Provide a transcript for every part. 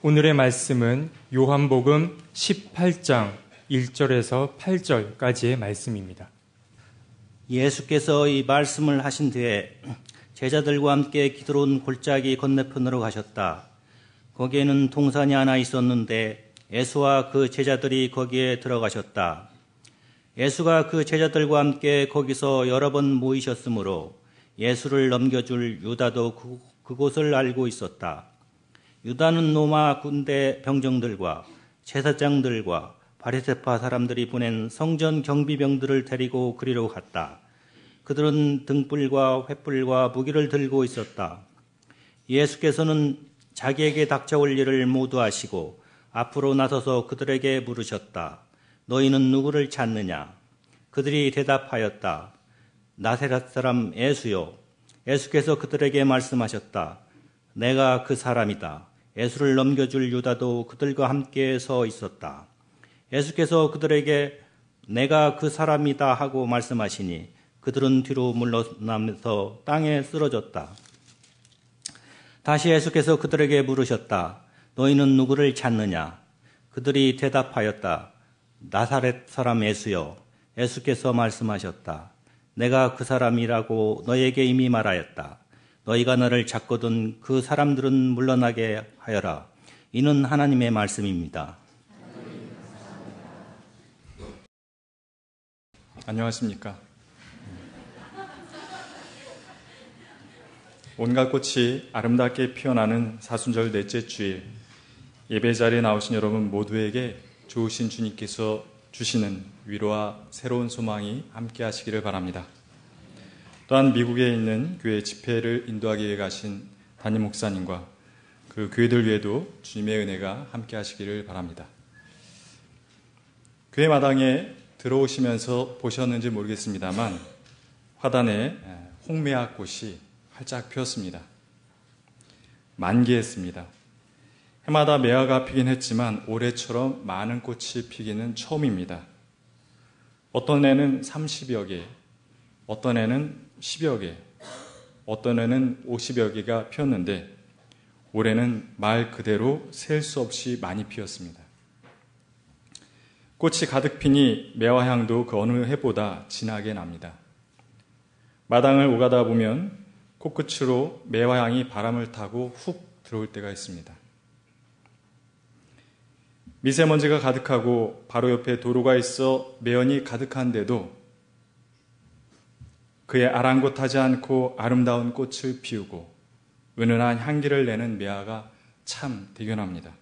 오늘의 말씀은 요한복음 18장 1절에서 8절까지의 말씀입니다. 예수께서 이 말씀을 하신 뒤에 제자들과 함께 기드론 골짜기 건너편으로 가셨다. 거기에는 동산이 하나 있었는데 예수와 그 제자들이 거기에 들어가셨다. 예수가 그 제자들과 함께 거기서 여러 번 모이셨으므로 예수를 넘겨줄 유다도 그, 그곳을 알고 있었다. 유다는 로마 군대 병정들과 제사장들과 바리세파 사람들이 보낸 성전 경비병들을 데리고 그리로 갔다. 그들은 등불과 횃불과 무기를 들고 있었다. 예수께서는 자기에게 닥쳐올 일을 모두 아시고 앞으로 나서서 그들에게 물으셨다. 너희는 누구를 찾느냐? 그들이 대답하였다. 나세렛 사람 예수요. 예수께서 그들에게 말씀하셨다. 내가 그 사람이다. 예수를 넘겨줄 유다도 그들과 함께 서 있었다. 예수께서 그들에게 내가 그 사람이다 하고 말씀하시니 그들은 뒤로 물러나면서 땅에 쓰러졌다. 다시 예수께서 그들에게 물으셨다. 너희는 누구를 찾느냐? 그들이 대답하였다. 나사렛 사람 예수여. 예수께서 말씀하셨다. 내가 그 사람이라고 너에게 이미 말하였다. 너희가 너를 찾거든 그 사람들은 물러나게 하여라. 이는 하나님의 말씀입니다. 안녕하십니까. 온갖 꽃이 아름답게 피어나는 사순절 넷째 주일 예배 자리에 나오신 여러분 모두에게 좋으신 주님께서 주시는 위로와 새로운 소망이 함께 하시기를 바랍니다. 또한 미국에 있는 교회 집회를 인도하기 위해 가신 담임 목사님과 그 교회들 위에도 주님의 은혜가 함께 하시기를 바랍니다. 교회 마당에 들어오시면서 보셨는지 모르겠습니다만 화단에 홍매화 꽃이 활짝 피었습니다. 만개했습니다. 해마다 매화가 피긴 했지만 올해처럼 많은 꽃이 피기는 처음입니다. 어떤 애는 30여 개, 어떤 애는 10여 개, 어떤 애는 50여 개가 피었는데 올해는 말 그대로 셀 수 없이 많이 피었습니다. 꽃이 가득 피니 매화 향도 그 어느 해보다 진하게 납니다. 마당을 오가다 보면 코끝으로 매화 향이 바람을 타고 훅 들어올 때가 있습니다. 미세먼지가 가득하고 바로 옆에 도로가 있어 매연이 가득한데도 그의 아랑곳하지 않고 아름다운 꽃을 피우고 은은한 향기를 내는 매화가 참 대견합니다.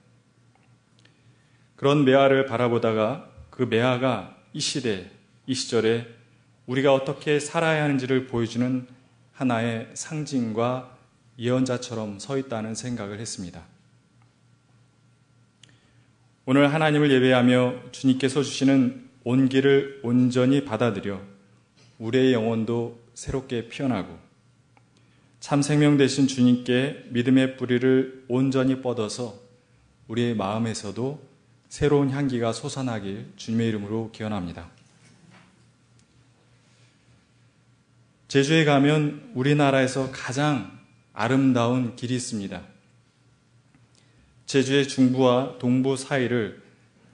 그런 매화를 바라보다가 그 매화가 이 시대, 이 시절에 우리가 어떻게 살아야 하는지를 보여주는 하나의 상징과 예언자처럼 서 있다는 생각을 했습니다. 오늘 하나님을 예배하며 주님께서 주시는 온기를 온전히 받아들여 우리의 영혼도 새롭게 피어나고 참 생명 되신 주님께 믿음의 뿌리를 온전히 뻗어서 우리의 마음에서도 새로운 향기가 솟아나길 주님의 이름으로 기원합니다. 제주에 가면 우리나라에서 가장 아름다운 길이 있습니다. 제주의 중부와 동부 사이를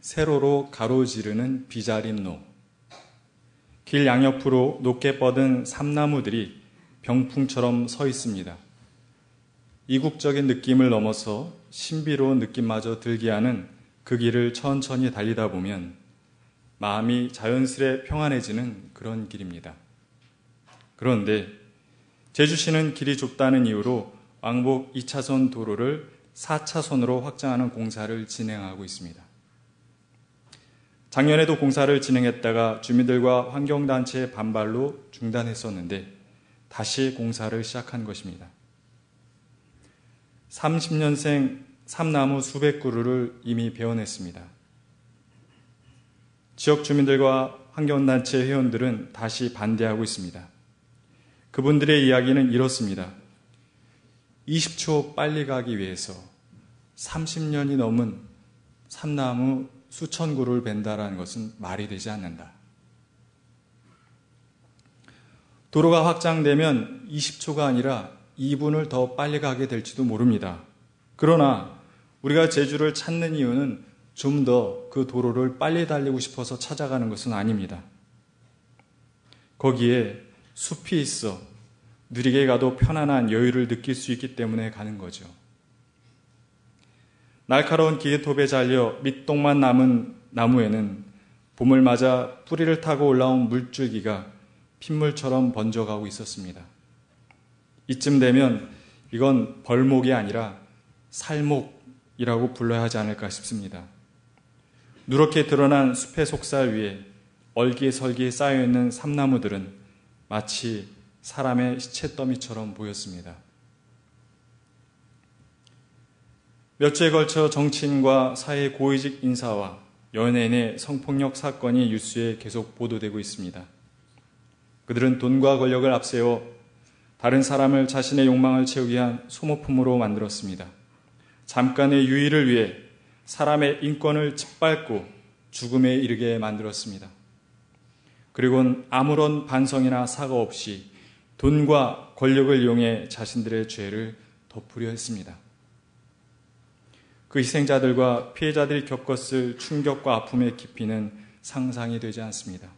세로로 가로지르는 비자림로. 길 양옆으로 높게 뻗은 삼나무들이 병풍처럼 서 있습니다. 이국적인 느낌을 넘어서 신비로운 느낌마저 들게 하는 그 길을 천천히 달리다 보면 마음이 자연스레 평안해지는 그런 길입니다. 그런데 제주시는 길이 좁다는 이유로 왕복 2차선 도로를 4차선으로 확장하는 공사를 진행하고 있습니다. 작년에도 공사를 진행했다가 주민들과 환경단체의 반발로 중단했었는데 다시 공사를 시작한 것입니다. 30년생 삼나무 수백 그루를 이미 베어냈습니다. 지역 주민들과 환경단체 회원들은 다시 반대하고 있습니다. 그분들의 이야기는 이렇습니다. 20초 빨리 가기 위해서 30년이 넘은 삼나무 수천 그루를 벤다라는 것은 말이 되지 않는다. 도로가 확장되면 20초가 아니라 2분을 더 빨리 가게 될지도 모릅니다. 그러나 우리가 제주를 찾는 이유는 좀 더 그 도로를 빨리 달리고 싶어서 찾아가는 것은 아닙니다. 거기에 숲이 있어 느리게 가도 편안한 여유를 느낄 수 있기 때문에 가는 거죠. 날카로운 기계톱에 잘려 밑동만 남은 나무에는 봄을 맞아 뿌리를 타고 올라온 물줄기가 핏물처럼 번져가고 있었습니다. 이쯤 되면 이건 벌목이 아니라 살목이라고 불러야 하지 않을까 싶습니다. 누렇게 드러난 숲의 속살 위에 얼기설기에 쌓여있는 삼나무들은 마치 사람의 시체더미처럼 보였습니다. 몇 주에 걸쳐 정치인과 사회 고위직 인사와 연예인의 성폭력 사건이 뉴스에 계속 보도되고 있습니다. 그들은 돈과 권력을 앞세워 다른 사람을 자신의 욕망을 채우기 위한 소모품으로 만들었습니다. 잠깐의 유의를 위해 사람의 인권을 짓밟고 죽음에 이르게 만들었습니다. 그리고는 아무런 반성이나 사과 없이 돈과 권력을 이용해 자신들의 죄를 덮으려 했습니다. 그 희생자들과 피해자들이 겪었을 충격과 아픔의 깊이는 상상이 되지 않습니다.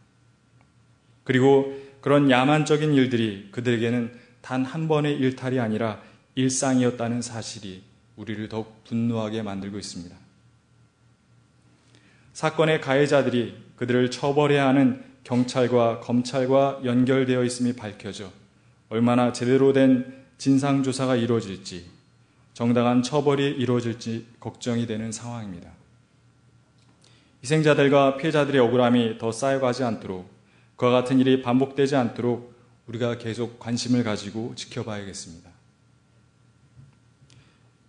그리고 그런 야만적인 일들이 그들에게는 단 한 번의 일탈이 아니라 일상이었다는 사실이 우리를 더욱 분노하게 만들고 있습니다. 사건의 가해자들이 그들을 처벌해야 하는 경찰과 검찰과 연결되어 있음이 밝혀져 얼마나 제대로 된 진상조사가 이루어질지 정당한 처벌이 이루어질지 걱정이 되는 상황입니다. 희생자들과 피해자들의 억울함이 더 쌓여가지 않도록 그와 같은 일이 반복되지 않도록 우리가 계속 관심을 가지고 지켜봐야겠습니다.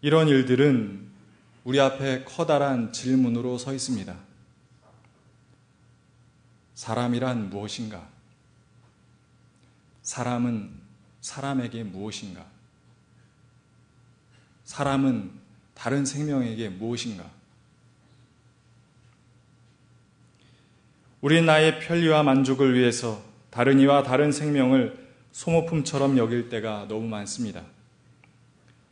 이런 일들은 우리 앞에 커다란 질문으로 서 있습니다. 사람이란 무엇인가? 사람은 사람에게 무엇인가? 사람은 다른 생명에게 무엇인가? 우리 나의 편리와 만족을 위해서 다른 이와 다른 생명을 소모품처럼 여길 때가 너무 많습니다.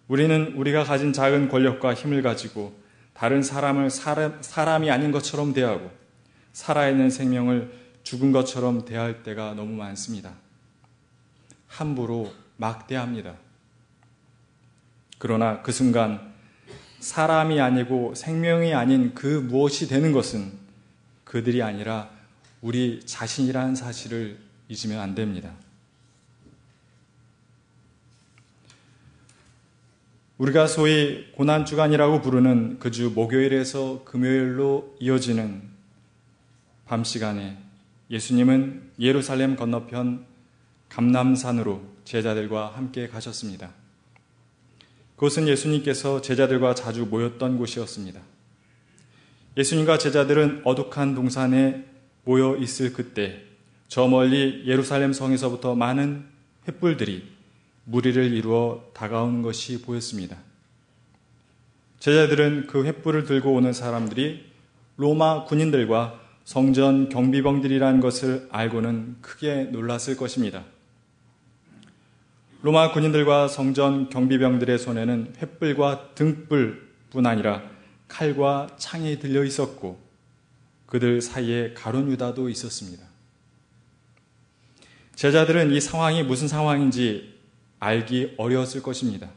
우리는 우리가 가진 작은 권력과 힘을 가지고 다른 사람을 사람, 사람이 아닌 것처럼 대하고 살아있는 생명을 죽은 것처럼 대할 때가 너무 많습니다. 함부로 막대합니다. 그러나 그 순간 사람이 아니고 생명이 아닌 그 무엇이 되는 것은 그들이 아니라 우리 자신이라는 사실을 잊으면 안 됩니다. 우리가 소위 고난주간이라고 부르는 그 주 목요일에서 금요일로 이어지는 밤 시간에 예수님은 예루살렘 건너편 감남산으로 제자들과 함께 가셨습니다. 그곳은 예수님께서 제자들과 자주 모였던 곳이었습니다. 예수님과 제자들은 어둑한 동산에 모여 있을 그때 저 멀리 예루살렘 성에서부터 많은 횃불들이 무리를 이루어 다가오는 것이 보였습니다. 제자들은 그 횃불을 들고 오는 사람들이 로마 군인들과 성전 경비병들이라는 것을 알고는 크게 놀랐을 것입니다. 로마 군인들과 성전 경비병들의 손에는 횃불과 등불뿐 아니라 칼과 창이 들려 있었고 그들 사이에 가론 유다도 있었습니다. 제자들은 이 상황이 무슨 상황인지 알기 어려웠을 것입니다.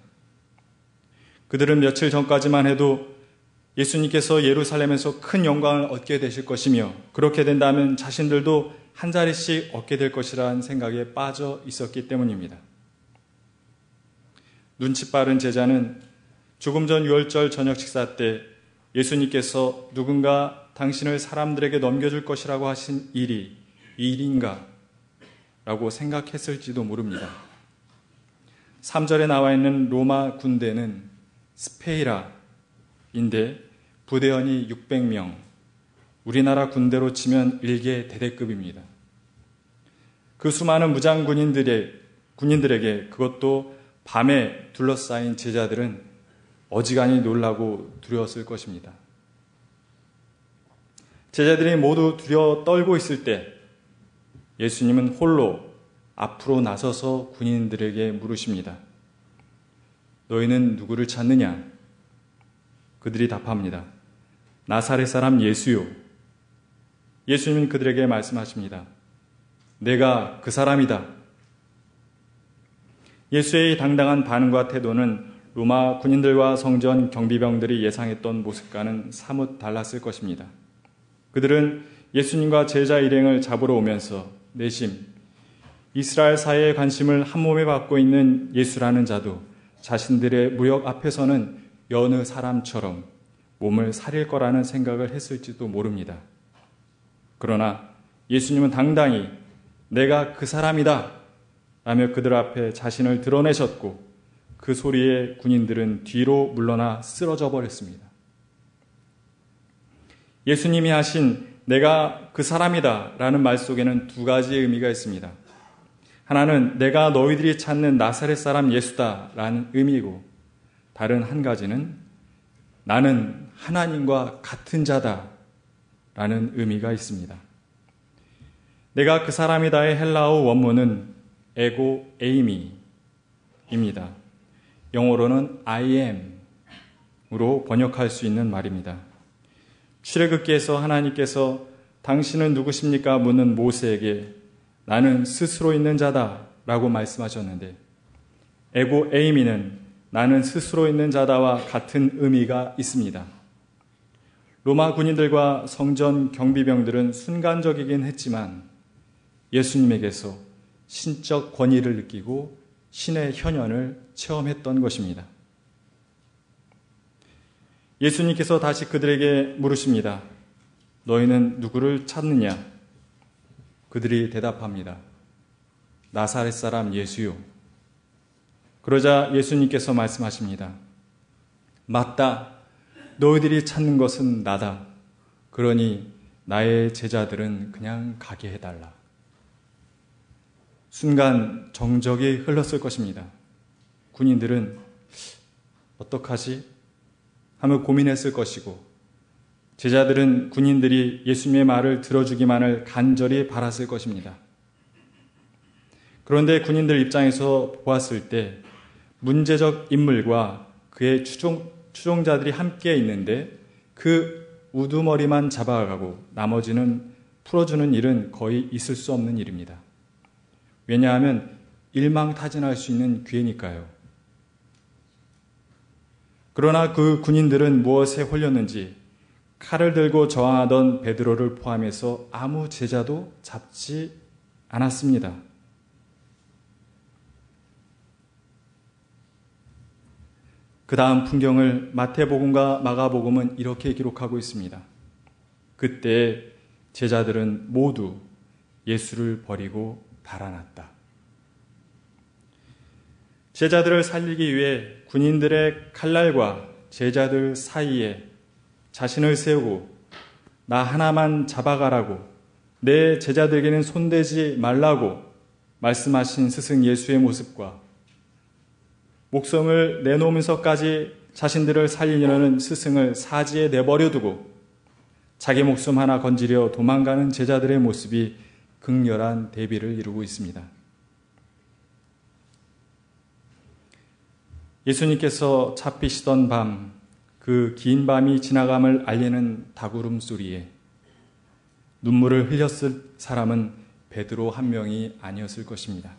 그들은 며칠 전까지만 해도 예수님께서 예루살렘에서 큰 영광을 얻게 되실 것이며 그렇게 된다면 자신들도 한 자리씩 얻게 될 것이라는 생각에 빠져 있었기 때문입니다. 눈치 빠른 제자는 조금 전 유월절 저녁 식사 때 예수님께서 누군가 당신을 사람들에게 넘겨줄 것이라고 하신 일이 이 일인가? 라고 생각했을지도 모릅니다. 3절에 나와 있는 로마 군대는 스페이라인데 부대원이 600명, 우리나라 군대로 치면 일개 대대급입니다. 그 수많은 무장 군인들의 군인들에게 그것도 밤에 둘러싸인 제자들은 어지간히 놀라고 두려웠을 것입니다. 제자들이 모두 두려워 떨고 있을 때 예수님은 홀로 앞으로 나서서 군인들에게 물으십니다. 너희는 누구를 찾느냐? 그들이 답합니다. 나사렛 사람 예수요. 예수님은 그들에게 말씀하십니다. 내가 그 사람이다. 예수의 당당한 반응과 태도는 로마 군인들과 성전 경비병들이 예상했던 모습과는 사뭇 달랐을 것입니다. 그들은 예수님과 제자 일행을 잡으러 오면서 내심 이스라엘 사회의 관심을 한 몸에 받고 있는 예수라는 자도 자신들의 무역 앞에서는 여느 사람처럼 몸을 사릴 거라는 생각을 했을지도 모릅니다. 그러나 예수님은 당당히 내가 그 사람이다 라며 그들 앞에 자신을 드러내셨고 그 소리에 군인들은 뒤로 물러나 쓰러져 버렸습니다. 예수님이 하신 내가 그 사람이다 라는 말 속에는 두 가지의 의미가 있습니다. 하나는 내가 너희들이 찾는 나사렛 사람 예수다 라는 의미고 다른 한 가지는 나는 하나님과 같은 자다 라는 의미가 있습니다. 내가 그 사람이다의 헬라어 원문은 에고 에이미입니다. 영어로는 I am으로 번역할 수 있는 말입니다. 출애굽기에서 하나님께서 당신은 누구십니까? 묻는 모세에게 나는 스스로 있는 자다 라고 말씀하셨는데 에고 에이미는 나는 스스로 있는 자다와 같은 의미가 있습니다. 로마 군인들과 성전 경비병들은 순간적이긴 했지만 예수님에게서 신적 권위를 느끼고 신의 현현을 체험했던 것입니다. 예수님께서 다시 그들에게 물으십니다. 너희는 누구를 찾느냐? 그들이 대답합니다. 나사렛 사람 예수요. 그러자 예수님께서 말씀하십니다. 맞다. 너희들이 찾는 것은 나다. 그러니 나의 제자들은 그냥 가게 해달라. 순간 정적이 흘렀을 것입니다. 군인들은 어떡하지? 하며 고민했을 것이고 제자들은 군인들이 예수님의 말을 들어주기만을 간절히 바랐을 것입니다. 그런데 군인들 입장에서 보았을 때 문제적 인물과 그의 추종, 추종자들이 함께 있는데 그 우두머리만 잡아가고 나머지는 풀어주는 일은 거의 있을 수 없는 일입니다. 왜냐하면 일망타진할 수 있는 기회니까요. 그러나 그 군인들은 무엇에 홀렸는지 칼을 들고 저항하던 베드로를 포함해서 아무 제자도 잡지 않았습니다. 그 다음 풍경을 마태복음과 마가복음은 이렇게 기록하고 있습니다. 그때 제자들은 모두 예수를 버리고 달아났다. 제자들을 살리기 위해 군인들의 칼날과 제자들 사이에 자신을 세우고 나 하나만 잡아가라고 내 제자들에게는 손대지 말라고 말씀하신 스승 예수의 모습과 목숨을 내놓으면서까지 자신들을 살리려는 스승을 사지에 내버려 두고 자기 목숨 하나 건지려 도망가는 제자들의 모습이 극렬한 대비를 이루고 있습니다. 예수님께서 잡히시던 밤, 그 긴 밤이 지나감을 알리는 다구름 소리에 눈물을 흘렸을 사람은 베드로 한 명이 아니었을 것입니다.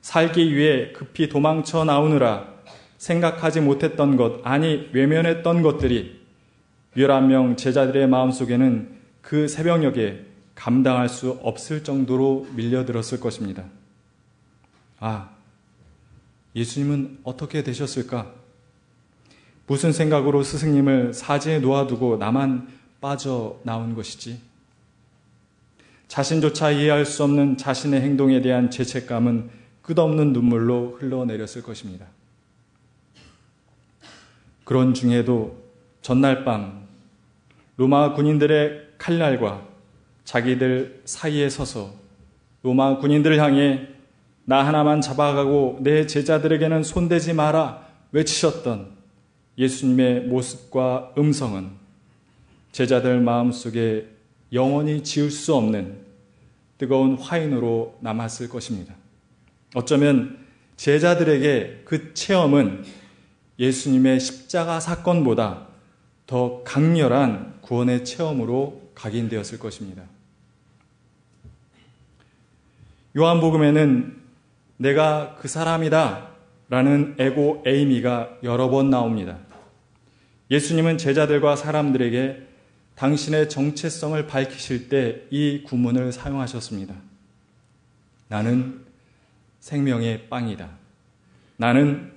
살기 위해 급히 도망쳐 나오느라 생각하지 못했던 것, 아니 외면했던 것들이 11명 제자들의 마음속에는 그 새벽녘에 감당할 수 없을 정도로 밀려들었을 것입니다. 아, 예수님은 어떻게 되셨을까? 무슨 생각으로 스승님을 사지에 놓아두고 나만 빠져나온 것이지? 자신조차 이해할 수 없는 자신의 행동에 대한 죄책감은 끝없는 눈물로 흘러내렸을 것입니다. 그런 중에도 전날 밤 로마 군인들의 칼날과 자기들 사이에 서서 로마 군인들을 향해 나 하나만 잡아가고 내 제자들에게는 손대지 마라 외치셨던 예수님의 모습과 음성은 제자들 마음속에 영원히 지울 수 없는 뜨거운 화인으로 남았을 것입니다. 어쩌면 제자들에게 그 체험은 예수님의 십자가 사건보다 더 강렬한 구원의 체험으로 각인되었을 것입니다. 요한복음에는 내가 그 사람이다 라는 에고 에이미가 여러 번 나옵니다. 예수님은 제자들과 사람들에게 당신의 정체성을 밝히실 때 이 구문을 사용하셨습니다. 나는 생명의 빵이다. 나는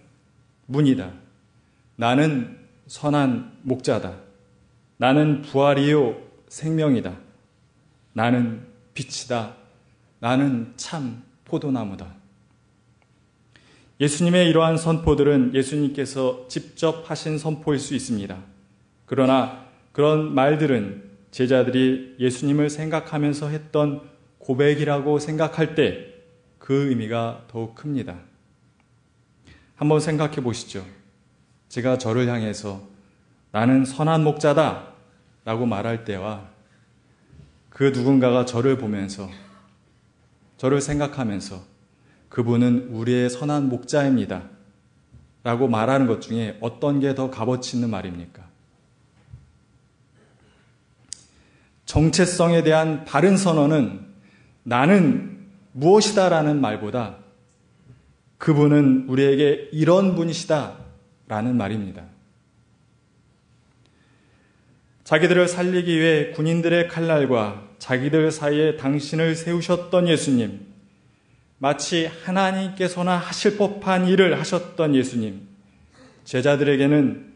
문이다. 나는 선한 목자다. 나는 부활이요 생명이다. 나는 빛이다. 나는 참 포도나무다. 예수님의 이러한 선포들은 예수님께서 직접 하신 선포일 수 있습니다. 그러나 그런 말들은 제자들이 예수님을 생각하면서 했던 고백이라고 생각할 때 그 의미가 더욱 큽니다. 한번 생각해 보시죠. 제가 저를 향해서 나는 선한 목자다 라고 말할 때와 그 누군가가 저를 보면서 저를 생각하면서 그분은 우리의 선한 목자입니다. 라고 말하는 것 중에 어떤 게 더 값어치 있는 말입니까? 정체성에 대한 바른 선언은 나는 무엇이다라는 말보다 그분은 우리에게 이런 분이시다 라는 말입니다. 자기들을 살리기 위해 군인들의 칼날과 자기들 사이에 당신을 세우셨던 예수님, 마치 하나님께서나 하실 법한 일을 하셨던 예수님, 제자들에게는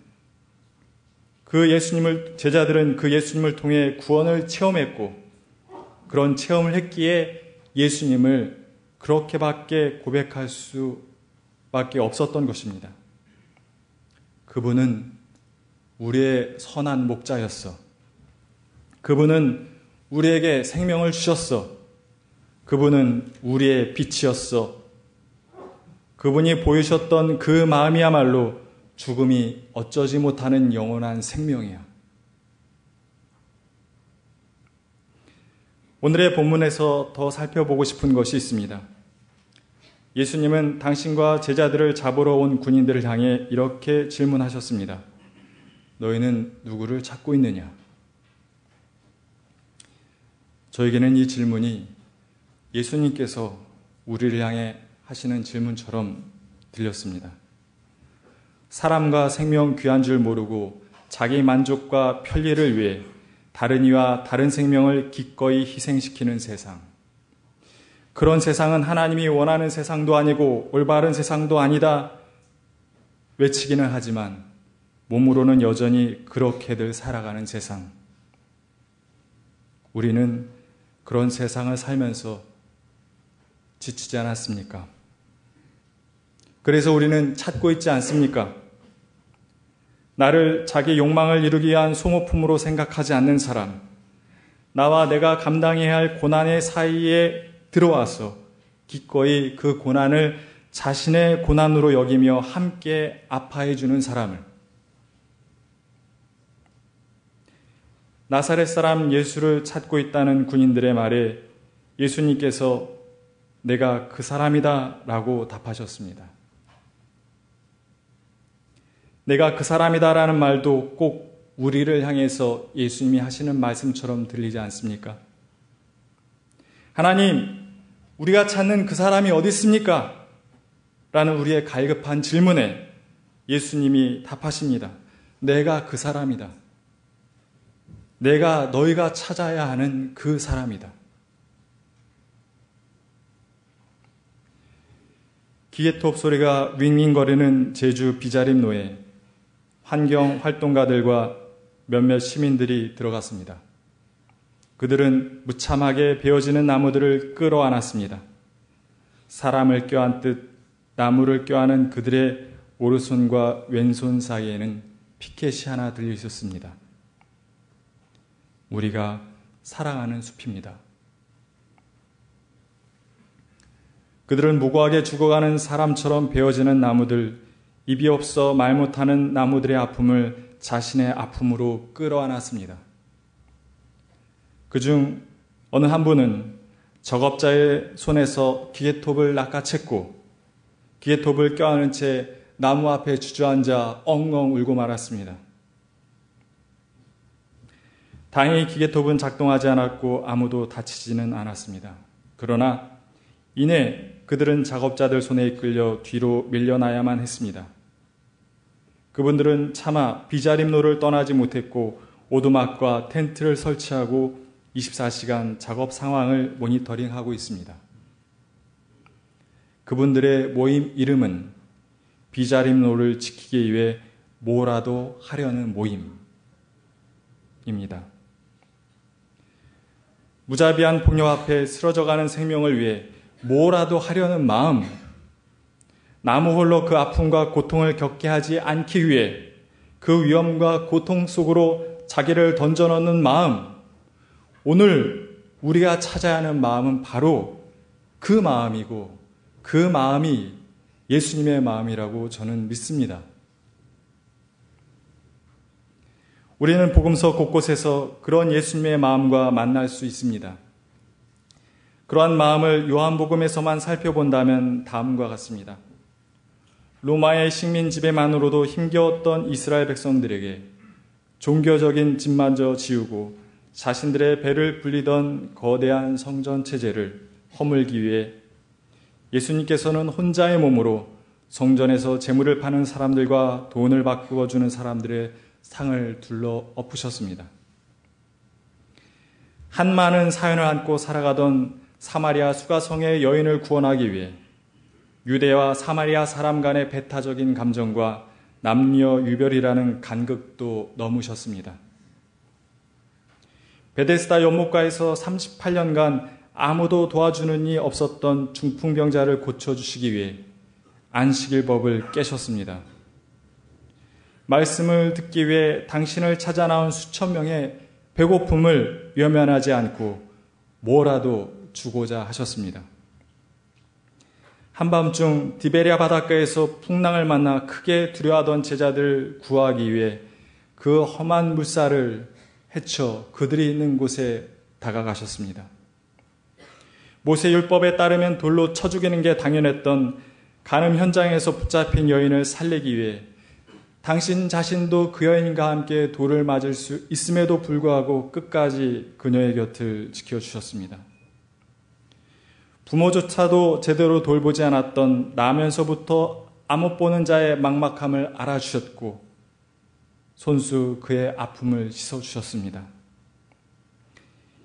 그 예수님을, 제자들은 그 예수님을 통해 구원을 체험했고, 그런 체험을 했기에 예수님을 그렇게밖에 고백할 수밖에 없었던 것입니다. 그분은 우리의 선한 목자였어. 그분은 우리에게 생명을 주셨어. 그분은 우리의 빛이었어. 그분이 보이셨던 그 마음이야말로 죽음이 어쩌지 못하는 영원한 생명이야. 오늘의 본문에서 더 살펴보고 싶은 것이 있습니다. 예수님은 당신과 제자들을 잡으러 온 군인들을 향해 이렇게 질문하셨습니다. 너희는 누구를 찾고 있느냐? 저에게는 이 질문이 예수님께서 우리를 향해 하시는 질문처럼 들렸습니다. 사람과 생명 귀한 줄 모르고 자기 만족과 편리를 위해 다른 이와 다른 생명을 기꺼이 희생시키는 세상. 그런 세상은 하나님이 원하는 세상도 아니고 올바른 세상도 아니다 외치기는 하지만 몸으로는 여전히 그렇게들 살아가는 세상. 우리는 그런 세상을 살면서 지치지 않았습니까? 그래서 우리는 찾고 있지 않습니까? 나를 자기 욕망을 이루기 위한 소모품으로 생각하지 않는 사람, 나와 내가 감당해야 할 고난의 사이에 들어와서 기꺼이 그 고난을 자신의 고난으로 여기며 함께 아파해 주는 사람을 나사렛 사람 예수를 찾고 있다는 군인들의 말에 예수님께서 내가 그 사람이다 라고 답하셨습니다. 내가 그 사람이다 라는 말도 꼭 우리를 향해서 예수님이 하시는 말씀처럼 들리지 않습니까? 하나님, 우리가 찾는 그 사람이 어디 있습니까? 라는 우리의 갈급한 질문에 예수님이 답하십니다. 내가 그 사람이다. 내가 너희가 찾아야 하는 그 사람이다. 기계톱 소리가 윙윙거리는 제주 비자림 노예 환경 활동가들과 몇몇 시민들이 들어갔습니다. 그들은 무참하게 베어지는 나무들을 끌어안았습니다. 사람을 껴안듯 나무를 껴안은 그들의 오른손과 왼손 사이에는 피켓이 하나 들려 있었습니다. 우리가 사랑하는 숲입니다. 그들은 무고하게 죽어가는 사람처럼 베어지는 나무들, 입이 없어 말 못하는 나무들의 아픔을 자신의 아픔으로 끌어안았습니다. 그중 어느 한 분은 적업자의 손에서 기계톱을 낚아챘고 기계톱을 껴안은 채 나무 앞에 주저앉아 엉엉 울고 말았습니다. 다행히 기계톱은 작동하지 않았고 아무도 다치지는 않았습니다. 그러나 이내 그들은 작업자들 손에 이끌려 뒤로 밀려나야만 했습니다. 그분들은 차마 비자림로를 떠나지 못했고 오두막과 텐트를 설치하고 24시간 작업 상황을 모니터링하고 있습니다. 그분들의 모임 이름은 비자림로를 지키기 위해 뭐라도 하려는 모임입니다. 무자비한 폭력 앞에 쓰러져가는 생명을 위해 뭐라도 하려는 마음, 나무 홀로 그 아픔과 고통을 겪게 하지 않기 위해 그 위험과 고통 속으로 자기를 던져넣는 마음, 오늘 우리가 찾아야 하는 마음은 바로 그 마음이고 그 마음이 예수님의 마음이라고 저는 믿습니다. 우리는 복음서 곳곳에서 그런 예수님의 마음과 만날 수 있습니다. 그러한 마음을 요한복음에서만 살펴본다면 다음과 같습니다. 로마의 식민 지배만으로도 힘겨웠던 이스라엘 백성들에게 종교적인 집마저 지우고 자신들의 배를 불리던 거대한 성전 체제를 허물기 위해 예수님께서는 혼자의 몸으로 성전에서 재물을 파는 사람들과 돈을 바꾸어 주는 사람들의 상을 둘러 엎으셨습니다. 한 많은 사연을 안고 살아가던 사마리아 수가성의 여인을 구원하기 위해 유대와 사마리아 사람 간의 배타적인 감정과 남녀 유별이라는 간극도 넘으셨습니다. 베데스다 연못가에서 38년간 아무도 도와주는 이 없었던 중풍병자를 고쳐주시기 위해 안식일 법을 깨셨습니다. 말씀을 듣기 위해 당신을 찾아 나온 수천 명의 배고픔을 외면하지 않고 뭐라도 주고자 하셨습니다. 한밤중 디베리아 바닷가에서 풍랑을 만나 크게 두려워하던 제자들 구하기 위해 그 험한 물살을 헤쳐 그들이 있는 곳에 다가가셨습니다. 모세 율법에 따르면 돌로 쳐 죽이는 게 당연했던 간음 현장에서 붙잡힌 여인을 살리기 위해 당신 자신도 그 여인과 함께 돌을 맞을 수 있음에도 불구하고 끝까지 그녀의 곁을 지켜주셨습니다. 부모조차도 제대로 돌보지 않았던 나면서부터 아못 보는 자의 막막함을 알아주셨고 손수 그의 아픔을 씻어주셨습니다.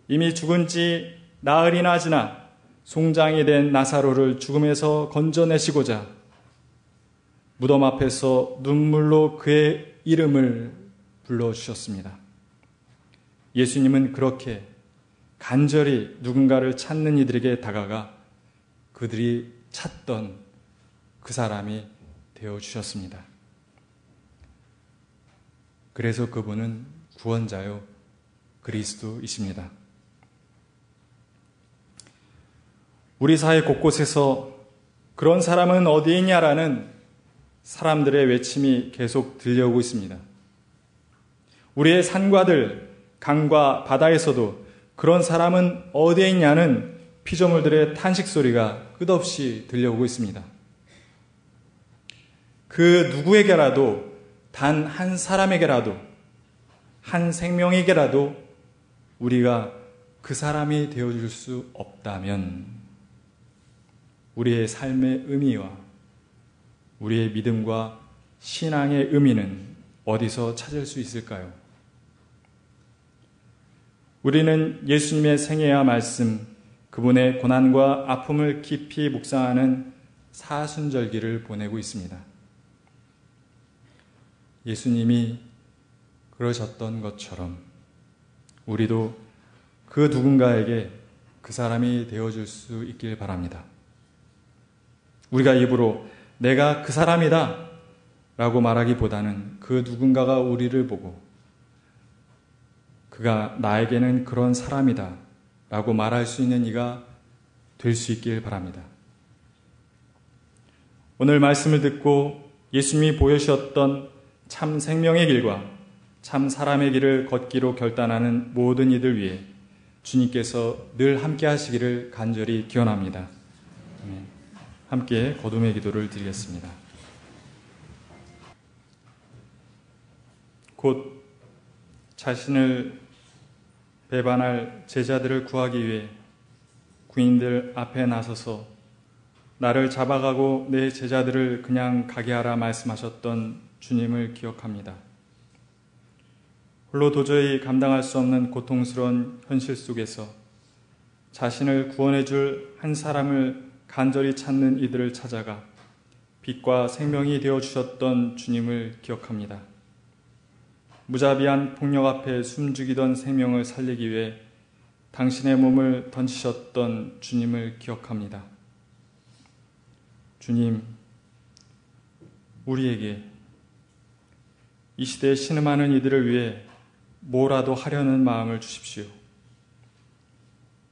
이미 죽은 지 나흘이나 지나 송장이 된 나사로를 죽음에서 건져내시고자 무덤 앞에서 눈물로 그의 이름을 불러주셨습니다. 예수님은 그렇게 간절히 누군가를 찾는 이들에게 다가가 그들이 찾던 그 사람이 되어 주셨습니다. 그래서 그분은 구원자요 그리스도이십니다. 우리 사회 곳곳에서 그런 사람은 어디 있냐라는 사람들의 외침이 계속 들려오고 있습니다. 우리의 산과들, 강과 바다에서도 그런 사람은 어디에 있냐는 피조물들의 탄식 소리가 끝없이 들려오고 있습니다. 그 누구에게라도 단 한 사람에게라도 한 생명에게라도 우리가 그 사람이 되어줄 수 없다면 우리의 삶의 의미와 우리의 믿음과 신앙의 의미는 어디서 찾을 수 있을까요? 우리는 예수님의 생애와 말씀, 그분의 고난과 아픔을 깊이 묵상하는 사순절기를 보내고 있습니다. 예수님이 그러셨던 것처럼 우리도 그 누군가에게 그 사람이 되어줄 수 있길 바랍니다. 우리가 입으로 내가 그 사람이다 라고 말하기보다는 그 누군가가 우리를 보고 그가 나에게는 그런 사람이다 라고 말할 수 있는 이가 될 수 있길 바랍니다. 오늘 말씀을 듣고 예수님이 보여주셨던 참 생명의 길과 참 사람의 길을 걷기로 결단하는 모든 이들 위해 주님께서 늘 함께 하시기를 간절히 기원합니다. 함께 거둠의 기도를 드리겠습니다. 곧 자신을 배반할 제자들을 구하기 위해 군인들 앞에 나서서 나를 잡아가고 내 제자들을 그냥 가게 하라 말씀하셨던 주님을 기억합니다. 홀로 도저히 감당할 수 없는 고통스러운 현실 속에서 자신을 구원해 줄 한 사람을 간절히 찾는 이들을 찾아가 빛과 생명이 되어 주셨던 주님을 기억합니다. 무자비한 폭력 앞에 숨죽이던 생명을 살리기 위해 당신의 몸을 던지셨던 주님을 기억합니다. 주님, 우리에게 이 시대에 신음하는 이들을 위해 뭐라도 하려는 마음을 주십시오.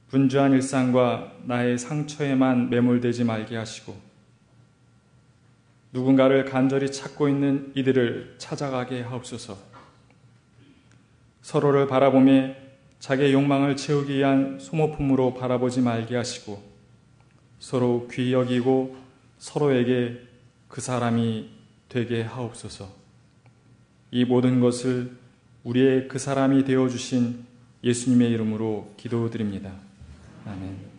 분주한 일상과 나의 상처에만 매몰되지 말게 하시고 누군가를 간절히 찾고 있는 이들을 찾아가게 하옵소서. 서로를 바라보며 자기의 욕망을 채우기 위한 소모품으로 바라보지 말게 하시고 서로 귀히 여기고 서로에게 그 사람이 되게 하옵소서. 이 모든 것을 우리의 그 사람이 되어 주신 예수님의 이름으로 기도드립니다. 아멘.